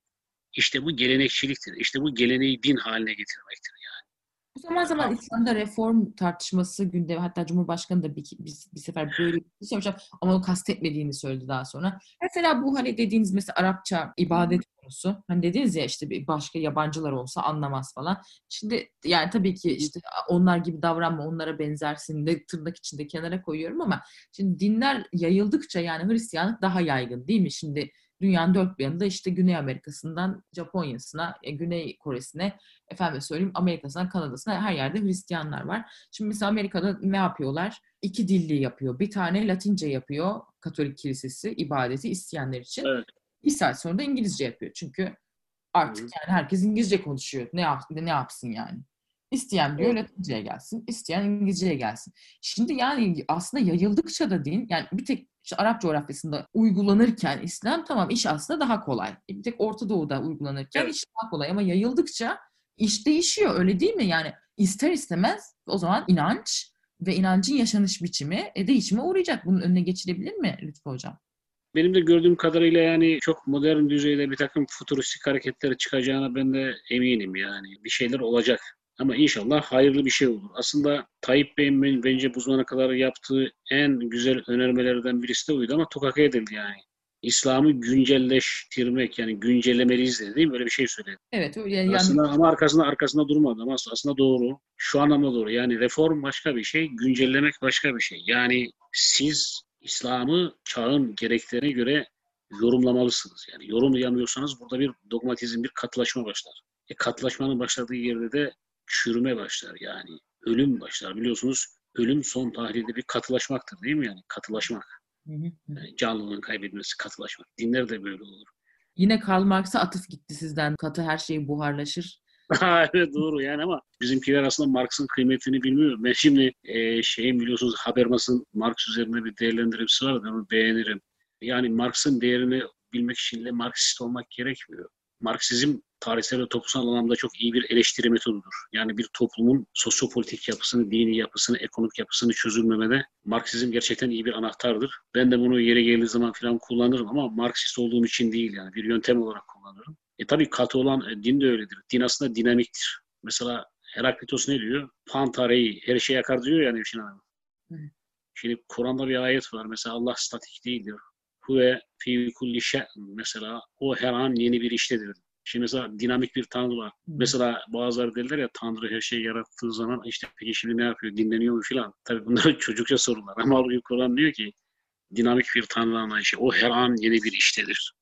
İşte bu gelenekçiliktir. İşte bu geleneği din haline getirmektir yani. Bu zaman zaman İslam'da reform tartışması gündemi hatta Cumhurbaşkanı da bir, bir, bir sefer böyle bir şey ama o kastetmediğini söyledi daha sonra. Mesela bu hani dediğiniz mesela Arapça ibadet konusu. Hani dediniz ya işte bir başka yabancılar olsa anlamaz falan. Şimdi yani tabii ki işte onlar gibi davranma, onlara benzersin de tırnak içinde kenara koyuyorum ama şimdi dinler yayıldıkça yani Hristiyanlık daha yaygın değil mi? Şimdi Dünyanın dört bir yanında işte Güney Amerika'sından Japonya'sına, e, Güney Kore'sine, efendim söyleyeyim Amerika'sından Kanada'sına her yerde Hristiyanlar var. Şimdi mesela Amerika'da ne yapıyorlar? İki dilli yapıyor. Bir tane Latince yapıyor Katolik Kilisesi ibadeti isteyenler için. Evet. Bir saat sonra da İngilizce yapıyor. Çünkü artık Hı. yani herkes İngilizce konuşuyor. Ne, yap, ne yapsın yani? İsteyen diyor Latince'ye gelsin, isteyen İngilizce'ye gelsin. Şimdi yani aslında yayıldıkça da din, yani bir tek işte Arap coğrafyasında uygulanırken İslam tamam iş aslında daha kolay. E, Bir tek Orta Doğu'da uygulanırken Evet. iş daha kolay ama yayıldıkça iş değişiyor öyle değil mi? Yani ister istemez o zaman inanç ve inancın yaşanış biçimi e, değişime uğrayacak. Bunun önüne geçilebilir mi Lütfü Hocam? Benim de gördüğüm kadarıyla yani çok modern düzeyde bir takım futuristik hareketler çıkacağına ben de eminim yani. Bir şeyler olacak. Ama inşallah hayırlı bir şey olur. Aslında Tayyip Bey'in ben- bence bu zamana kadar yaptığı en güzel önermelerden birisi de oydu ama tokaka edildi yani. İslam'ı güncelleştirmek yani güncellemeliyiz dedi değil mi? Böyle bir şey söyledi. Evet yani Aslında ama arkasında arkasında durmadı ama aslında doğru. Şu anlamda doğru. Yani reform başka bir şey, güncellemek başka bir şey. Yani siz İslam'ı çağın gereklerine göre yorumlamalısınız. Yani yorumlayamıyorsanız burada bir dogmatizm, bir katılaşma başlar. E, katılaşmanın başladığı yerde de çürüme başlar yani. Ölüm başlar. Biliyorsunuz ölüm son tahlilde bir katılaşmaktır değil mi yani? Katılaşmak. Hı. Yani canlılığın kaybetmesi, katılaşmak. Dinler de böyle olur. Yine Karl Marx'a atıf gitti sizden. Katı her şey buharlaşır. Ha, evet doğru yani ama bizimkiler aslında Marx'ın kıymetini bilmiyor. Ben şimdi e, şeyin biliyorsunuz Habermas'ın Marx üzerine bir değerlendirmesi var ben onu beğenirim. Yani Marx'ın değerini bilmek için de Marksist olmak gerekmiyor. Marksizm tarihsel ve toplumsal anlamda çok iyi bir eleştiri metodudur. Yani bir toplumun sosyopolitik yapısını, dini yapısını, ekonomik yapısını çözülmemede Marksizm gerçekten iyi bir anahtardır. Ben de bunu yere geldiği zaman falan kullanırım ama Marksist olduğum için değil yani bir yöntem olarak kullanırım. E tabii katı olan e, din de öyledir. Din aslında dinamiktir. Mesela Heraklitos ne diyor? Pantarei, her şey yakar diyor ya Nevşin Hanım. Evet. Şimdi Kur'an'da bir ayet var. Mesela Allah statik değildir. Huve fi kulli şe'n. Mesela o her an yeni bir iştedir. Şimdi mesela dinamik bir tanrı var. Mesela bazıları derler ya Tanrı her şeyi yarattığı zaman işte peki şimdi ne yapıyor? Dinleniyor mu filan? Tabii bunlar çocukça sorular. Ama halbuki Kur'an diyor ki dinamik bir tanrı anlayışı. O her an yeni bir iştedir.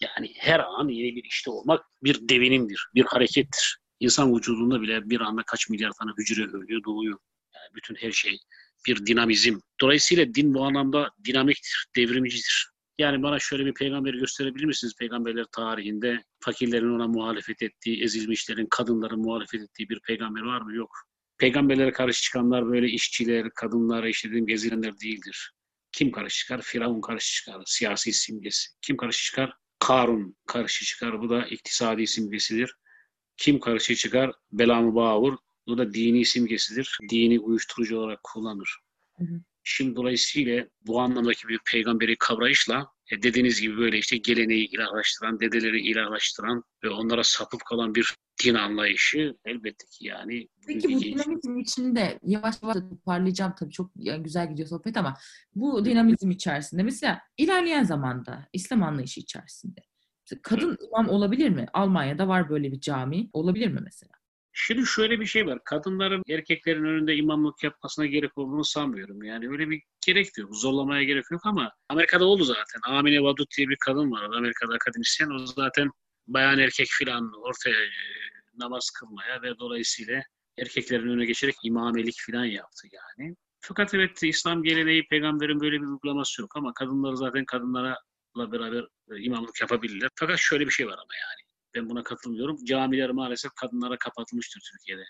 Yani her an yeni bir işte olmak bir devinimdir, bir harekettir. İnsan vücudunda bile bir anda kaç milyar tane hücre ölüyor, doğuyor. Yani bütün her şey bir dinamizm. Dolayısıyla din bu anlamda dinamiktir, devrimcidir. Yani bana şöyle bir peygamber gösterebilir misiniz? Peygamberler tarihinde fakirlerin ona muhalefet ettiği, ezilmişlerin, kadınların muhalefet ettiği bir peygamber var mı? Yok. Peygamberlere karşı çıkanlar böyle işçiler, kadınlar, işte dediğim gibi ezilenler değildir. Kim karşı çıkar? Firavun karşı çıkar. Siyasi simgesi. Kim karşı çıkar? Karun karşı çıkar. Bu da iktisadi simgesidir. Kim karşı çıkar? Belamı Bağur. Bu da dini simgesidir. Dini uyuşturucu olarak kullanır. Hı hı. Şimdi dolayısıyla bu anlamdaki bir peygamberi kavrayışla e, dediğiniz gibi böyle işte geleneği ilahlaştıran, dedeleri ilahlaştıran ve onlara sapıp kalan bir din anlayışı elbette ki yani Peki bu dinamizm içinde yavaş yavaş da toparlayacağım tabii çok yani güzel gidiyor sohbet ama bu dinamizm içerisinde mesela ilerleyen zamanda İslam anlayışı içerisinde kadın imam olabilir mi? Almanya'da var böyle bir cami. Olabilir mi mesela? Şimdi şöyle bir şey var. Kadınların erkeklerin önünde imamlık yapmasına gerek olduğunu sanmıyorum. Yani öyle bir gerek yok. Zorlamaya gerek yok ama Amerika'da oldu zaten. Amine Vadut diye bir kadın vardı. Amerika'da akademisyen. O zaten bayan erkek filan ortaya e, namaz kılmaya ve dolayısıyla erkeklerin önüne geçerek imamelik filan yaptı yani. Fakat evet İslam geleneği peygamberin böyle bir uygulaması yok ama kadınlar zaten kadınlara beraber e, imamlık yapabilirler. Fakat şöyle bir şey var ama yani. Ben buna katılmıyorum. Camiler maalesef kadınlara kapatılmıştır Türkiye'de.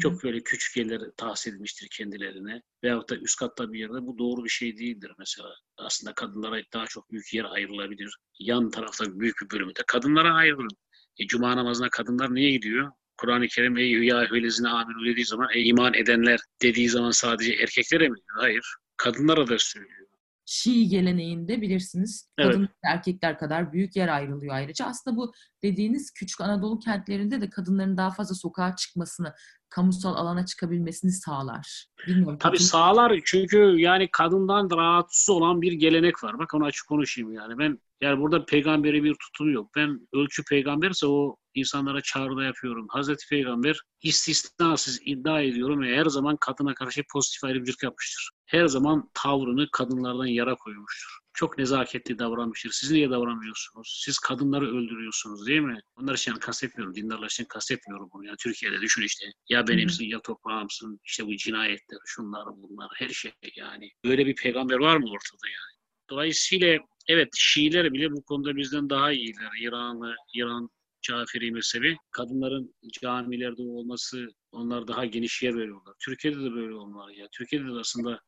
Çok böyle küçük yerler tahsis edilmiştir kendilerine. Veyahut da üst katta bir yerde. Bu doğru bir şey değildir mesela. Aslında kadınlara daha çok büyük yer ayrılabilir. Yan tarafta büyük bir bölümü de kadınlara ayrılır. E, Cuma namazına kadınlar niye gidiyor? Kur'an-ı Kerim ey ya eyyühellezine aminu dediği zaman ey iman edenler dediği zaman sadece erkeklere mi? Hayır. Kadınlara da söylüyor. Şii geleneğinde bilirsiniz Evet. kadın ve erkekler kadar büyük yer ayrılıyor ayrıca. Aslında bu dediğiniz küçük Anadolu kentlerinde de kadınların daha fazla sokağa çıkmasını, kamusal alana çıkabilmesini sağlar. Bilmiyorum. Tabii katılır- sağlar çünkü yani kadından rahatsız olan bir gelenek var. Bak onu açık konuşayım yani. Ben yani burada peygamberi bir tutum yok. Ben ölçü peygamberse o insanlara çağrıda yapıyorum. Hazreti Peygamber istisnasız iddia ediyorum ve her zaman kadına karşı pozitif ayrımcılık yapmıştır. Her zaman tavrını kadınlardan yara koymuştur. Çok nezaketli davranmıştır. Siz niye davranmıyorsunuz? Siz kadınları öldürüyorsunuz değil mi? Onlar için kastetmiyorum. Dindarlar için kastetmiyorum bunu. Yani Türkiye'de düşün işte. Ya benimsin ya toprağımsın. İşte bu cinayetler, şunlar bunlar her şey yani. Böyle bir peygamber var mı ortada yani? Dolayısıyla evet Şiiler bile bu konuda bizden daha iyiler. İranlı, İran Caferi mezhebi kadınların camilerde olması onlar daha geniş yer veriyorlar. Türkiye'de de böyle olmalı ya. Türkiye'de de aslında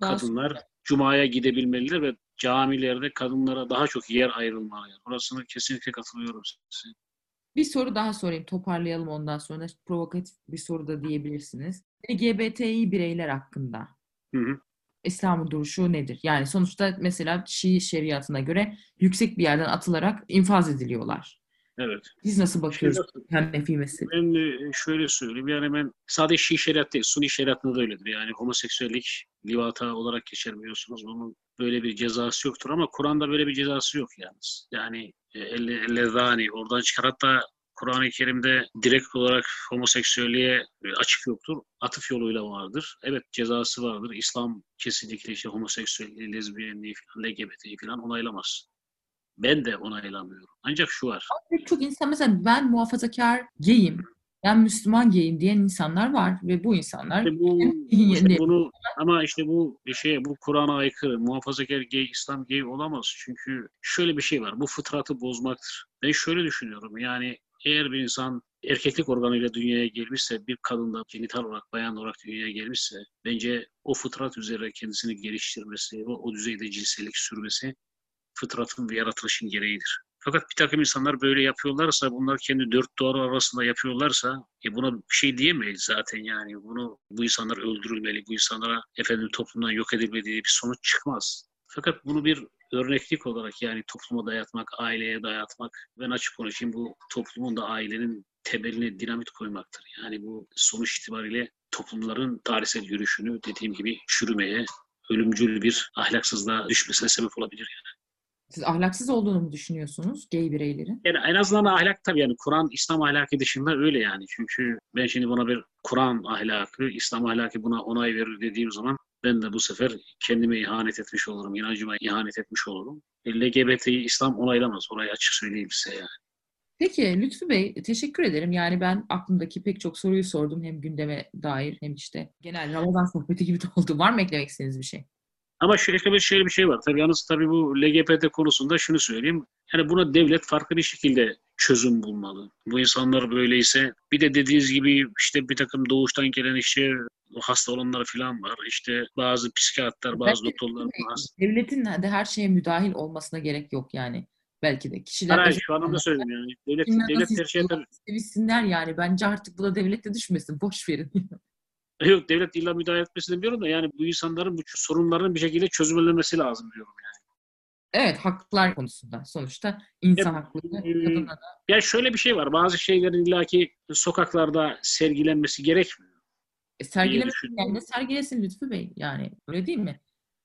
kadınlar cumaya gidebilmeliler ve camilerde kadınlara daha çok yer ayrılmalı. Burasını kesinlikle katılıyorum size. Bir soru daha sorayım. Toparlayalım ondan sonra. Provokatif bir soru da diyebilirsiniz. LGBTİ bireyler hakkında Hı hı. İslam'ın duruşu nedir? Yani sonuçta mesela Şii şeriatına göre yüksek bir yerden atılarak infaz ediliyorlar. Evet. Biz nasıl bakıyoruz Şimdi- Hanefi mezhebi? Ben e, şöyle söyleyeyim. Yani ben sadece Şii şeriat değil, Sunni şeriatında da öyledir. Yani homoseksüellik livata olarak geçer biliyorsunuz. Bunun böyle bir cezası yoktur ama Kur'an'da böyle bir cezası yok yalnız. Yani e, elle, ellezani oradan çıkar. Hatta Kur'an-ı Kerim'de direkt olarak homoseksüelliğe e, açık yoktur. Atıf yoluyla vardır. Evet cezası vardır. İslam kesinlikle işte homoseksüelliği, lezbiyenliği falan, LGBT'yi falan onaylamaz. Ben de onaylamıyorum. Ancak şu var. Pek çok insan mesela ben muhafazakar gayim, ben Müslüman gayim diyen insanlar var ve bu insanlar İşte bu işte bunu ama işte bu şey bu Kur'an'a aykırı. Muhafazakar gay, İslam gay olamaz. Çünkü şöyle bir şey var. Bu fıtratı bozmaktır. Ben şöyle düşünüyorum. Yani eğer bir insan erkeklik organıyla dünyaya gelmişse, bir kadın da genital olarak, bayan olarak dünyaya gelmişse, bence o fıtrat üzere kendisini geliştirmesi, o, o düzeyde cinsellik sürmesi fıtratın ve yaratılışın gereğidir. Fakat bir takım insanlar böyle yapıyorlarsa, bunlar kendi dört duvar arasında yapıyorlarsa, e buna bir şey diyemeyiz zaten yani. Bunu bu insanlar öldürülmeli, bu insanlara efendim toplumdan yok edilmeli diye bir sonuç çıkmaz. Fakat bunu bir örneklik olarak yani topluma dayatmak, aileye dayatmak, ben açık konuşayım bu toplumun da ailenin temeline dinamit koymaktır. Yani bu sonuç itibariyle toplumların tarihsel yürüyüşünü dediğim gibi çürümeye, ölümcül bir ahlaksızlığa düşmesine sebep olabilir. Yani. Siz ahlaksız olduğunu mu düşünüyorsunuz gay bireylerin? Yani en azından ahlak tabii yani Kur'an İslam ahlakı dışında öyle yani. Çünkü ben şimdi buna bir Kur'an ahlakı, İslam ahlakı buna onay verir dediğim zaman ben de bu sefer kendime ihanet etmiş olurum, inancıma ihanet etmiş olurum. LGBT'yi İslam onaylamaz. Orayı açık söyleyeyim size yani. Peki Lütfü Bey teşekkür ederim. Yani ben aklımdaki pek çok soruyu sordum. Hem gündeme dair hem işte genel Ramazan sohbeti gibi de oldu. Var mı eklemek istediğiniz bir şey? Ama şöyle bir, şöyle bir şey var. Tabii yalnız tabii bu LGBT konusunda şunu söyleyeyim. Yani buna devlet farklı bir şekilde çözüm bulmalı. Bu insanlar böyleyse bir de dediğiniz gibi işte bir takım doğuştan gelen işte hasta olanlar falan var. İşte bazı psikiyatrlar, bazı Belki doktorlar hasta. Devletin de her şeye müdahil olmasına gerek yok yani. Belki de kişiler Hayır, şu anlamda söyledim yani. Devlet, devlet her şeye sevişsinler yani. Bence artık bu da devlette düşmesin. Boş verin. Yok devlet illa müdahale etmesini demiyorum da yani bu insanların bu sorunlarının bir şekilde çözümlenmesi lazım diyorum yani. evet haklar konusunda sonuçta insan Ya, hakları e, da Ya şöyle bir şey var. Bazı şeylerin illaki sokaklarda sergilenmesi gerekmiyor. E, sergilemesin yani sergilesin Lütfü Bey yani öyle değil mi?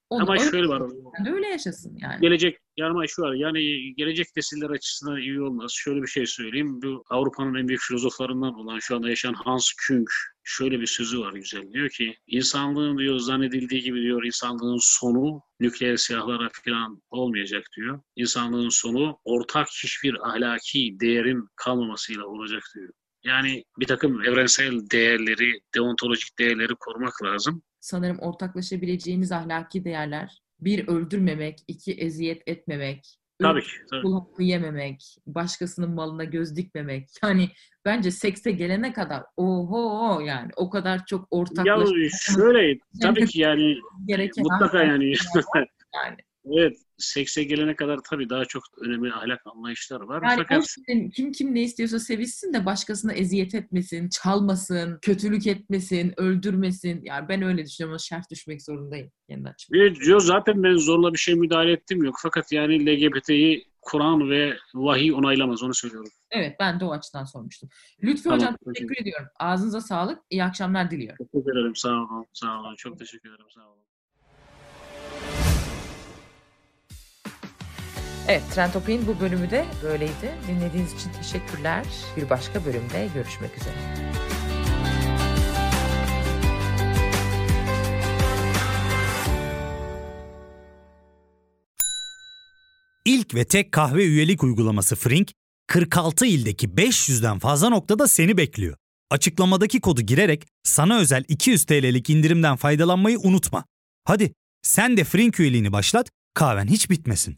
Onu Ama öyle, şöyle var. de öyle yaşasın yani. Gelecek yani şu var. Yani gelecek nesiller açısından iyi olmaz. Şöyle bir şey söyleyeyim. Bu Avrupa'nın en büyük filozoflarından olan şu anda yaşayan Hans Küng şöyle bir sözü var güzel. Diyor ki insanlığın diyor zannedildiği gibi diyor insanlığın sonu nükleer silahlara falan olmayacak diyor. İnsanlığın sonu ortak hiçbir ahlaki değerin kalmamasıyla olacak diyor. Yani bir takım evrensel değerleri, deontolojik değerleri korumak lazım. Sanırım ortaklaşabileceğimiz ahlaki değerler bir öldürmemek, iki eziyet etmemek, Tabii ki. Tabii. kul hakkı yememek, başkasının malına göz dikmemek. Yani bence sekse gelene kadar oho yani o kadar çok Ya ortaklaşa şöyle tabii ki yani gereken mutlaka yani yani. Evet, sekse gelene kadar tabii daha çok önemli ahlak anlayışlar var. Yani Fakat boş verin, kim kim ne istiyorsa sevişsin de başkasına eziyet etmesin, çalmasın, kötülük etmesin, öldürmesin. Yani ben öyle düşünüyorum ama şerh düşmek zorundayım açımdan. bir diyor zaten ben zorla bir şey müdahale ettim yok. Fakat yani LGBT'yi Kur'an ve vahiy onaylamaz onu söylüyorum. Evet ben de o açıdan sormuştum. Lütfü Tamam, Hocam peki. teşekkür ediyorum. Ağzınıza sağlık. İyi akşamlar diliyorum. Teşekkür ederim. Sağ olun. Sağ olun. Çok teşekkür ederim. Sağ olun. Evet Trendopik'in bu bölümü de böyleydi. Dinlediğiniz için teşekkürler. Bir başka bölümde görüşmek üzere. İlk ve tek kahve üyelik uygulaması Frink, 46 ildeki 500'den fazla noktada seni bekliyor. Açıklamadaki kodu girerek sana özel 200 TL'lik indirimden faydalanmayı unutma. Hadi sen de Frink üyeliğini başlat, kahven hiç bitmesin.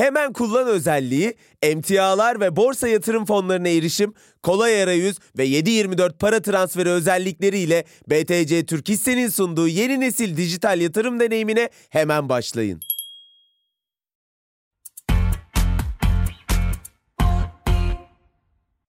Hemen kullan özelliği, emtialar ve borsa yatırım fonlarına erişim, kolay arayüz ve 7/24 para transferi özellikleriyle BTC Türk Hisse'nin sunduğu yeni nesil dijital yatırım deneyimine hemen başlayın.